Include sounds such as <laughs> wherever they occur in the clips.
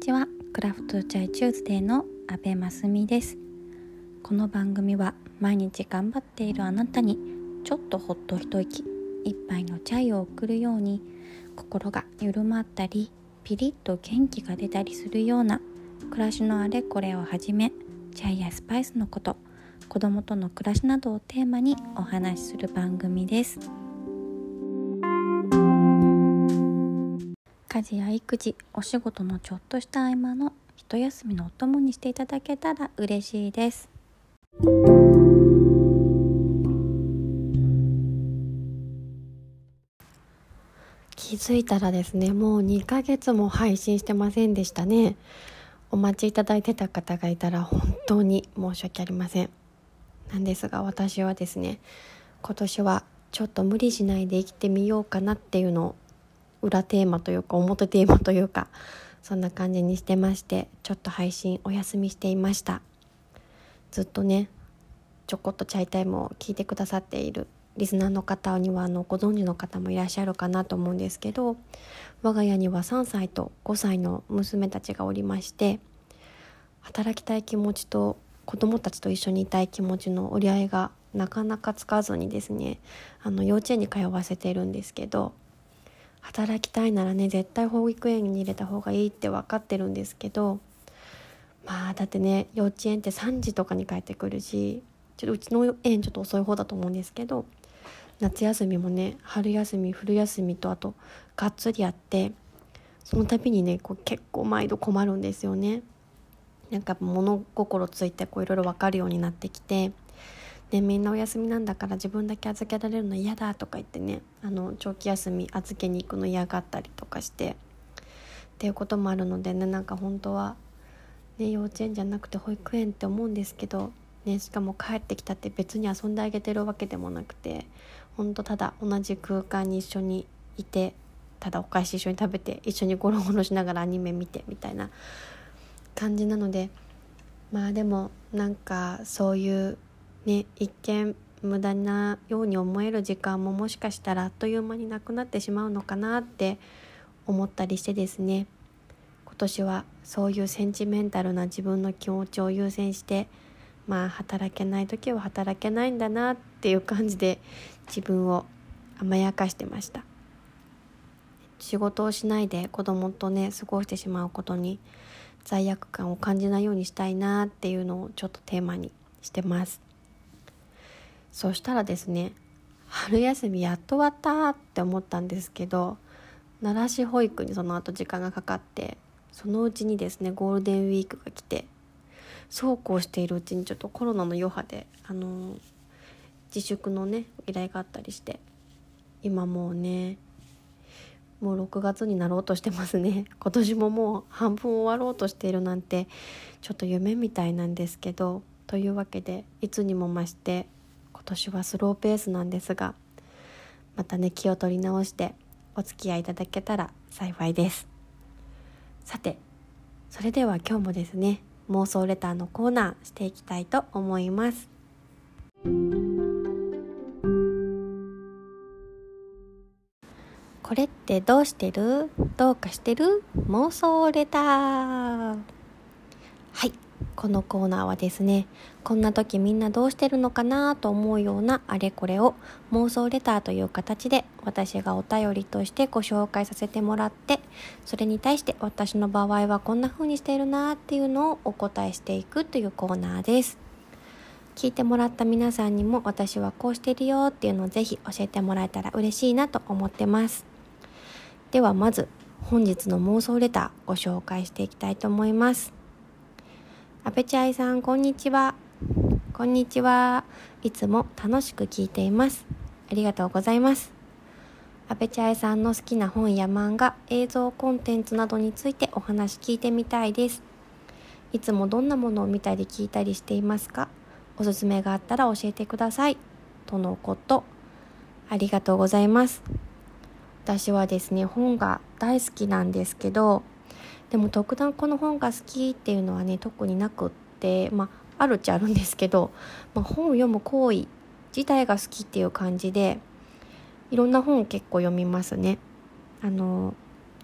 ちは。クラフトチャイチューズデーの阿部真澄です。この番組は毎日頑張っているあなたにちょっとほっと一息一杯のチャイを送るように心が緩まったりピリッと元気が出たりするような暮らしのあれこれをはじめチャイやスパイスのこと子供との暮らしなどをテーマにお話しする番組です。家事や育児お仕事のちょっとした合間の一休みのお供にしていただけたら嬉しいです。気づいたらですねもう2ヶ月も配信してませんでしたね。お待ちいただいてた方がいたら本当に申し訳ありません。なんですが私はですね今年はちょっと無理しないで生きてみようかなっていうのを裏テーマというか表テーマというかそんな感じにしてましてちょっと配信お休みしていました。ずっとねちょこっとチャイタイムを聞いてくださっているリスナーの方にはあのご存知の方もいらっしゃるかなと思うんですけど我が家には3歳と5歳の娘たちがおりまして働きたい気持ちと子供たちと一緒にいたい気持ちの折り合いがなかなかつかずにですねあの幼稚園に通わせてるんですけど働きたいならね絶対保育園に入れた方がいいって分かってるんですけどまあだってね幼稚園って3時とかに帰ってくるしちょっとうちの園ちょっと遅い方だと思うんですけど夏休みもね春休み冬休みとあとがっつりあってその度にねこう結構毎度困るんですよね。なんか物心ついていろいろ分かるようになってきてでみんなお休みなんだから自分だけ預けられるの嫌だとか言ってねあの長期休み預けに行くの嫌がったりとかしてっていうこともあるのでねなんか本当は、ね、幼稚園じゃなくて保育園って思うんですけど、ね、しかも帰ってきたって別に遊んであげてるわけでもなくて本当ただ同じ空間に一緒にいてただお菓子一緒に食べて一緒にゴロゴロしながらアニメ見てみたいな感じなのでまあでもなんかそういうね一見無駄なように思える時間ももしかしたらあっという間になくなってしまうのかなって思ったりしてですね。今年はそういうセンチメンタルな自分の気持ちを優先してまあ働けない時は働けないんだなっていう感じで自分を甘やかしてました。仕事をしないで子供とね過ごしてしまうことに罪悪感を感じないようにしたいなっていうのをちょっとテーマにしてます。そしたらですね春休みやっと終わったって思ったんですけど奈良市保育にその後時間がかかってそのうちにですねゴールデンウィークが来てそうこうしているうちにちょっとコロナの余波であの自粛のね依頼があったりして今もうねもう6月になろうとしてますね。今年ももう半分終わろうとしているなんてちょっと夢みたいなんですけどというわけでいつにも増して年はスローペースなんですがまたね気を取り直してお付き合いいただけたら幸いです。さてそれでは今日もですね妄想レターのコーナーしていきたいと思います。これってどうしてる？どうかしてる？妄想レター。はい。このコーナーはですねこんな時みんなどうしてるのかなと思うようなあれこれを妄想レターという形で私がお便りとしてご紹介させてもらってそれに対して私の場合はこんな風にしているなっていうのをお答えしていくというコーナーです。聞いてもらった皆さんにも私はこうしてるよっていうのをぜひ教えてもらえたら嬉しいなと思ってます。ではまず本日の妄想レターご紹介していきたいと思います。阿部ちゃいさんこんにちは。こんにちは。いつも楽しく聞いています。ありがとうございます。阿部ちゃいさんの好きな本や漫画映像コンテンツなどについてお話聞いてみたいです。いつもどんなものを見たり聞いたりしていますか？おすすめがあったら教えてください。とのこと。ありがとうございます。私はですね本が大好きなんですけどでも特段この本が好きっていうのはね特になくってまああるっちゃあるんですけど、まあ、本を読む行為自体が好きっていう感じでいろんな本結構読みますね。あの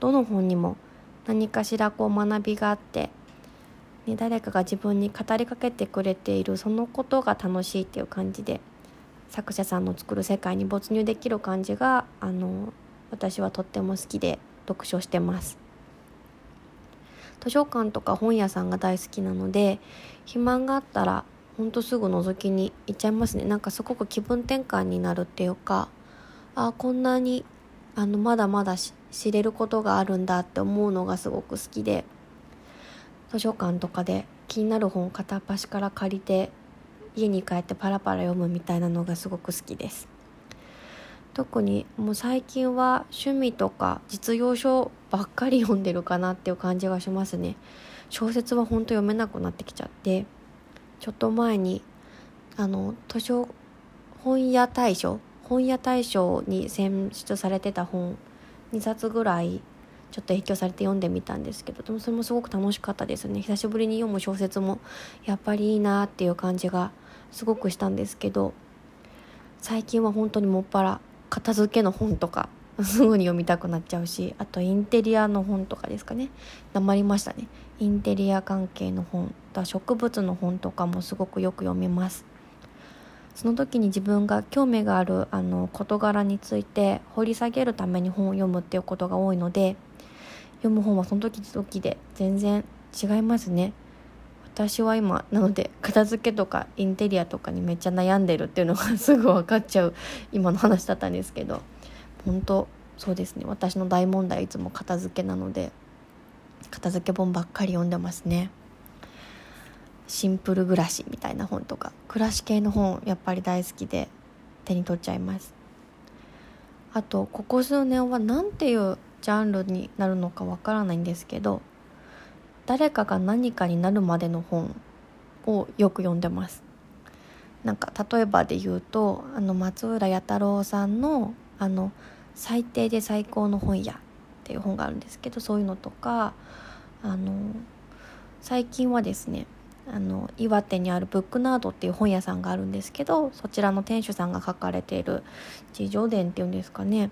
どの本にも何かしらこう学びがあって、ね、誰かが自分に語りかけてくれているそのことが楽しいっていう感じで作者さんの作る世界に没入できる感じがあの私はとっても好きで読書してます図書館とか本屋さんが大好きなので暇があったらほんとすぐ覗きに行っちゃいますね。なんかすごく気分転換になるっていうかあこんなにあのまだまだ知れることがあるんだって思うのがすごく好きで図書館とかで気になる本を片っ端から借りて家に帰ってパラパラ読むみたいなのがすごく好きです。特にもう最近は趣味とか実用書ばっかり読んでるかなっていう感じがしますね。小説は本当読めなくなってきちゃってちょっと前にあの図書本屋大賞本屋大賞に選出されてた本2冊ぐらいちょっと影響されて読んでみたんですけどでもそれもすごく楽しかったですね。久しぶりに読む小説もやっぱりいいなっていう感じがすごくしたんですけど最近は本当にもっぱら片付けの本とか <laughs> すぐに読みたくなっちゃうしあとインテリアの本とかですかね。黙りましたね。インテリア関係の本と植物の本とかもすごくよく読みます。その時に自分が興味があるあの事柄について掘り下げるために本を読むっていうことが多いので読む本はその時々で全然違いますね。私は今なので片付けとかインテリアとかにめっちゃ悩んでるっていうのがすぐ分かっちゃう今の話だったんですけど本当そうですね。私の大問題いつも片付けなので片付け本ばっかり読んでますね。シンプル暮らしみたいな本とか。暮らし系の本やっぱり大好きで手に取っちゃいます。あとここ数年は何ていうジャンルになるのかわからないんですけど誰かが何かになるまでの本をよく読んでます。なんか例えばで言うとあの松浦弥太郎さんのあの「最低で最高の本屋」っていう本があるんですけどそういうのとかあの最近はですねあの岩手にあるブックナードっていう本屋さんがあるんですけどそちらの店主さんが書かれている自叙伝っていうんですかね。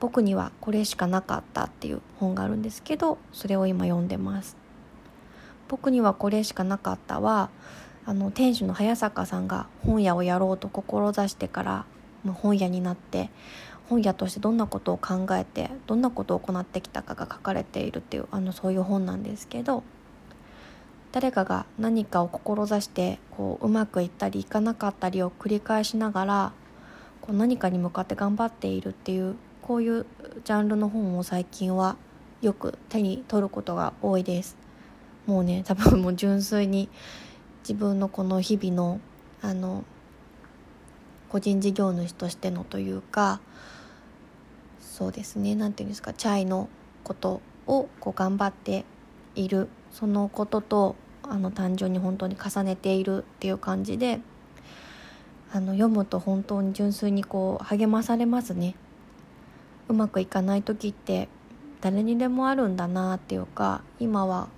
僕にはこれしかなかったっていう本があるんですけどそれを今読んでます。僕にはこれしかなかったはあの店主の早坂さんが本屋をやろうと志してからもう本屋になって本屋としてどんなことを考えてどんなことを行ってきたかが書かれているっていうあのそういう本なんですけど誰かが何かを志してこううまくいったりいかなかったりを繰り返しながらこう何かに向かって頑張っているっていうこういうジャンルの本を最近はよく手に取ることが多いです。もうね <laughs> 多分もう純粋に自分のこの日々のあの個人事業主としてのというかそうですね何て言うんですかチャイのことをこう頑張っているそのこととあの単純に本当に重ねているっていう感じであの読むと本当に純粋にこう励まされますね。うまくいかない時って誰にでもあるんだなっていうか今は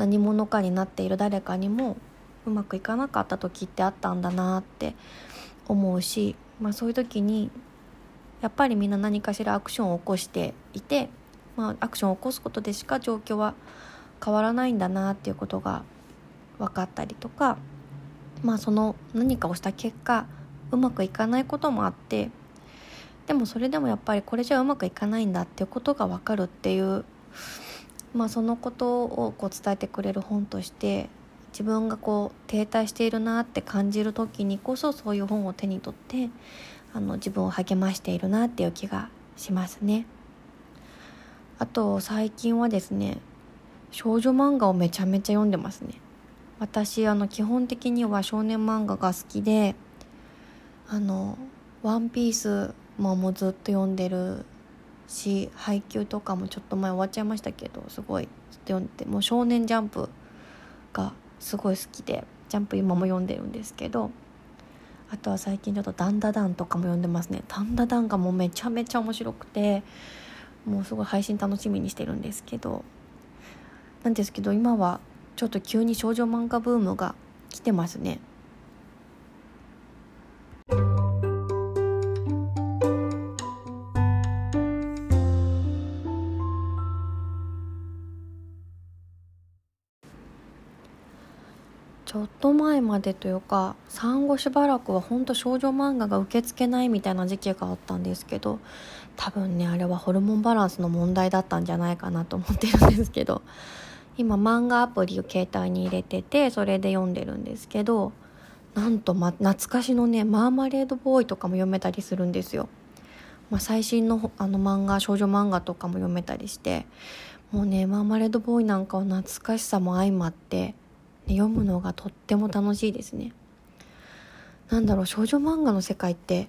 何者かになっている誰かにもうまくいかなかった時ってあったんだなって思うし、まあ、そういう時にやっぱりみんな何かしらアクションを起こしていて、まあ、アクションを起こすことでしか状況は変わらないんだなっていうことが分かったりとか、まあ、その何かをした結果うまくいかないこともあってでもそれでもやっぱりこれじゃうまくいかないんだっていうことが分かるっていうまあ、そのことをこう伝えてくれる本として自分がこう停滞しているなって感じる時にこそそういう本を手に取ってあの自分を励ましているなっていう気がしますね。あと最近はですね少女漫画をめちゃめちゃ読んでますね。私あの基本的には少年漫画が好きであの「ワンピースももうずっと読んでるし配給とかもちょっと前終わっちゃいましたけどすごいずっと読んでもう「少年ジャンプ」がすごい好きでジャンプ今も読んでるんですけどあとは最近ちょっと「ダンダダン」とかも読んでますね。ダンダダンがもうめちゃめちゃ面白くてもうすごい配信楽しみにしてるんですけどなんですけど今はちょっと急に少女漫画ブームが来てますね。ちょっと前までというか産後しばらくはほんと少女漫画が受け付けないみたいな時期があったんですけど多分ねあれはホルモンバランスの問題だったんじゃないかなと思ってるんですけど今漫画アプリを携帯に入れててそれで読んでるんですけどなんと、ま、懐かしのねマーマレードボーイとかも読めたりするんですよ。まあ、最新のあの漫画少女漫画とかも読めたりしてもうねマーマレードボーイなんかは懐かしさも相まって読むのがとっても楽しいですね。なんだろう少女漫画の世界って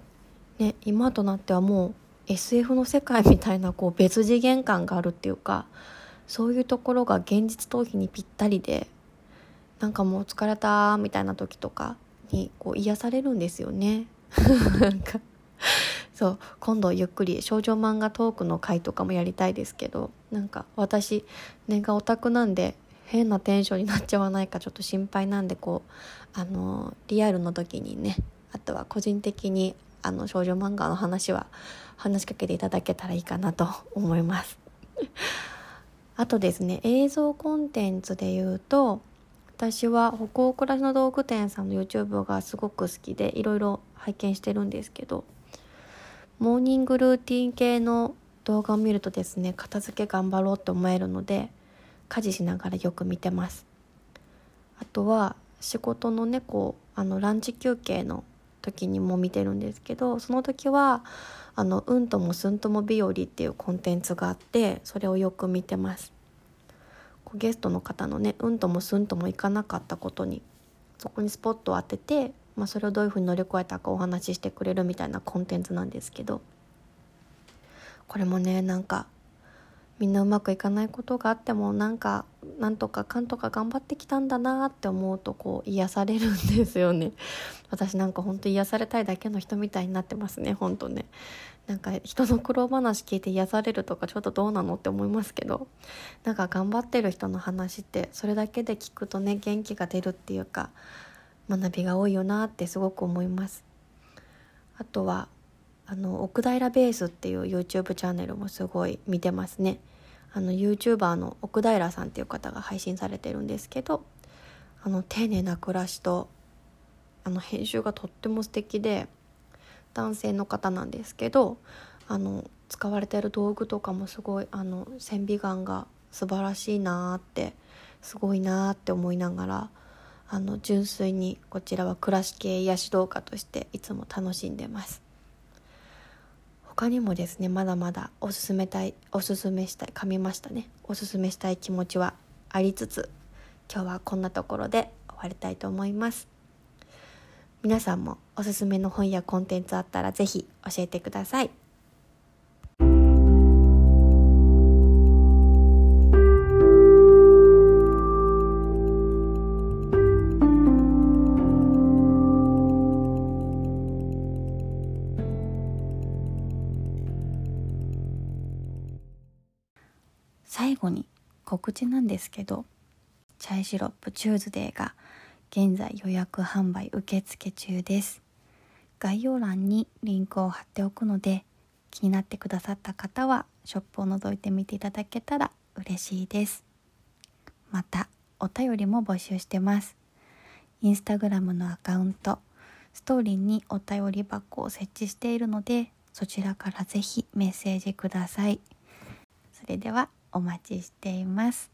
ね今となってはもう SF の世界みたいなこう別次元感があるっていうかそういうところが現実逃避にぴったりでなんかもう疲れたみたいな時とかにこう癒されるんですよね。<laughs> なんかそう今度ゆっくり少女漫画トークの回とかもやりたいですけどなんか私根がオタクなんで変なテンションになっちゃわないかちょっと心配なんでこうあのリアルの時にねあとは個人的にあの少女漫画の話は話しかけていただけたらいいかなと <laughs> 思います。あとですね映像コンテンツで言うと私は北欧暮らしの道具店さんの YouTube がすごく好きでいろいろ拝見してるんですけどモーニングルーティン系の動画を見るとですね片付け頑張ろうって思えるので家事しながらよく見てます。あとは仕事のねこうあのランチ休憩の時にも見てるんですけどその時は「あのうんともすんとも日和」っていうコンテンツがあってそれをよく見てます。ゲストの方のねうんともすんともいかなかったことにそこにスポットを当てて、まあ、それをどういうふうに乗り越えたかお話ししてくれるみたいなコンテンツなんですけどこれもねなんかみんなうまくいかないことがあってもなんかなんとかかんとか頑張ってきたんだなって思うとこう癒されるんですよね。<laughs> 私なんかほんと癒されたいだけの人みたいになってますねほんとね。なんか人の苦労話聞いて癒されるとかちょっとどうなのって思いますけど。なんか頑張ってる人の話ってそれだけで聞くとね元気が出るっていうか学びが多いよなってすごく思います。あとはあの奥平ベースっていう YouTube チャンネルもすごい見てますねあの YouTuber の奥平さんっていう方が配信されてるんですけどあの丁寧な暮らしとあの編集がとっても素敵で男性の方なんですけどあの使われてる道具とかもすごいあの線美眼が素晴らしいなってすごいなって思いながらあの純粋にこちらは暮らし系癒し動画としていつも楽しんでます。他にもですねまだまだおすすめたいおすすめしたい噛みましたね。おすすめしたい気持ちはありつつ今日はこんなところで終わりたいと思います。皆さんもおすすめの本やコンテンツあったら是非教えてください。最後に告知なんですけどチャイシロップチューズデーが現在予約販売受付中です。概要欄にリンクを貼っておくので気になってくださった方はショップを覗いてみていただけたら嬉しいです。またお便りも募集してます。インスタグラムのアカウントストーリーにお便り箱を設置しているのでそちらからぜひメッセージください。それではお待ちしています。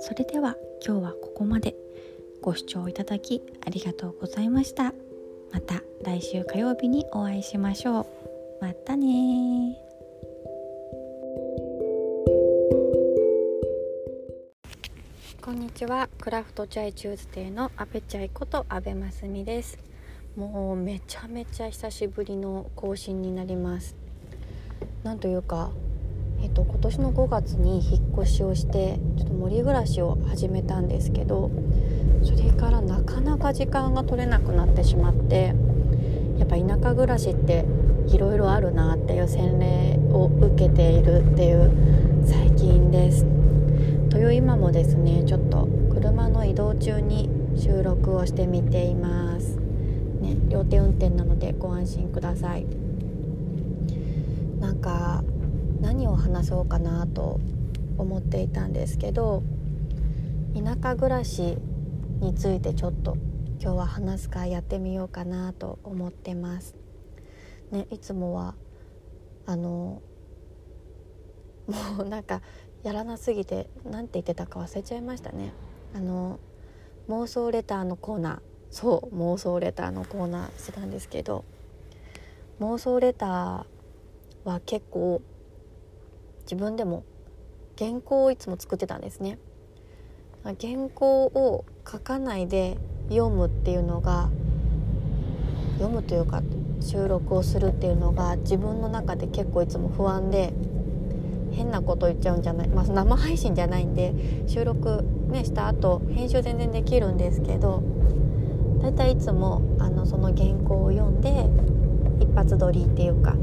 それでは今日はここまで。ご視聴いただきありがとうございました。また来週火曜日にお会いしましょう。またねこんにちは。クラフトチャイチューズデーの阿部チャイこと阿部真澄です。もうめちゃめちゃ久しぶりの更新になりますなんというかえっと、今年の5月に引っ越しをしてちょっと森暮らしを始めたんですけどそれからなかなか時間が取れなくなってしまってやっぱ田舎暮らしっていろいろあるなっていう洗礼を受けているっていう最近です。という今もですねちょっと車の移動中に収録をしてみています。両手運転なのでご安心くださいなんか何を話そうかなと思っていたんですけど田舎暮らしについてちょっと今日は話す会やってみようかなと思ってます。ね、いつもはあのもうなんかやらなすぎて何て言ってたか忘れちゃいましたね。あの妄想レターのコーナーそう妄想レターのコーナーしてたんですけど妄想レターは結構自分でも原稿をいつも作ってたんですね。原稿を書かないで読むっていうのが読むというか収録をするっていうのが自分の中で結構いつも不安で変なこと言っちゃうんじゃない、まあ、生配信じゃないんで収録、ね、した後編集全然できるんですけどだいたいいつもあのその原稿を読んで一発撮りっていうか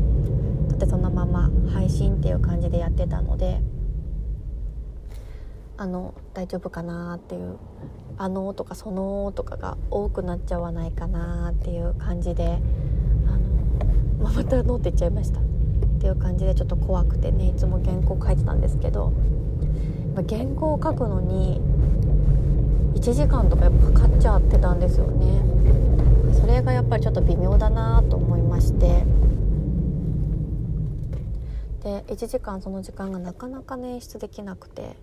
だってそのまま配信っていう感じでやってたのであの大丈夫かなっていう「あの」とか「その」とかが多くなっちゃわないかなっていう感じであの、まあ、また「の」って言っちゃいました。っていう感じでちょっと怖くてねいつも原稿書いてたんですけど原稿を書くのに1時間とかやっぱかかっちゃってたんですよね。それがやっぱりちょっと微妙だなと思いまして。で1時間その時間がなかなかね演出できなくて。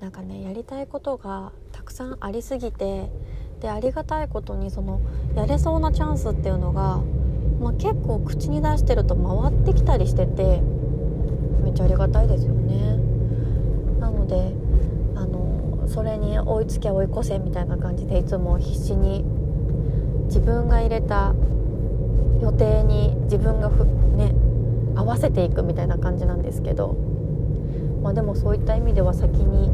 なんかねやりたいことがたくさんありすぎて。でありがたいことにそのやれそうなチャンスっていうのが、まあ、結構口に出してると回ってきたりしててめっちゃありがたいですよね。なのでそれに追いつけ追い越せみたいな感じでいつも必死に自分が入れた予定に自分がふね合わせていくみたいな感じなんですけどまあ、でもそういった意味では先に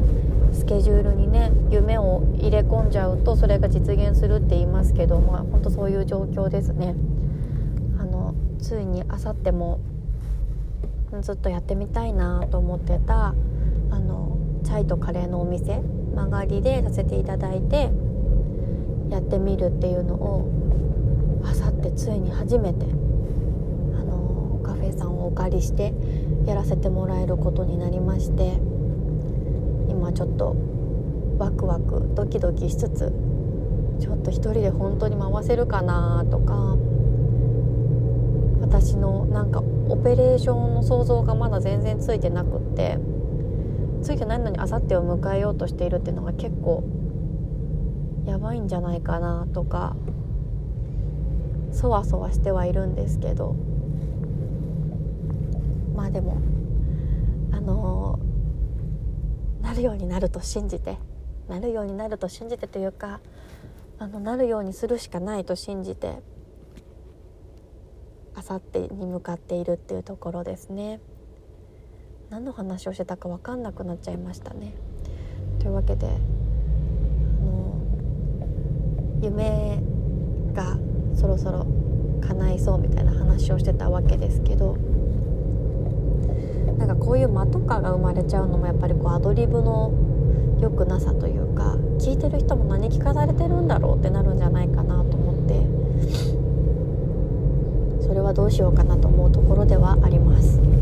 スケジュールにね夢を入れ込んじゃうとそれが実現するって言いますけどまあ本当そういう状況ですね。あのついにあさってもずっとやってみたいなと思ってたあのチャイとカレーのお店曲がりでさせていただいてやってみるっていうのをあさってついに初めてあのカフェさんをお借りしてやらせてもらえることになりまして今ちょっとワクワクドキドキしつつちょっと一人で本当に回せるかなとか私のなんかオペレーションの想像がまだ全然ついてなくってついてないのにあさってを迎えようとしているっていうのが結構やばいんじゃないかなとかそわそわしてはいるんですけど。まあでもあのー、なるようになると信じてなるようになると信じてというかあのなるようにするしかないと信じてあさってに向かっているっていうところですね。何の話をしてたか分かんなくなっちゃいましたねというわけであの夢がそろそろ叶いそうみたいな話をしてたわけですけどなんかこういう間とかが生まれちゃうのもやっぱりこうアドリブの良くなさというか聞いてる人も何聞かされてるんだろうってなるんじゃないかなと思ってそれはどうしようかなと思うところではあります。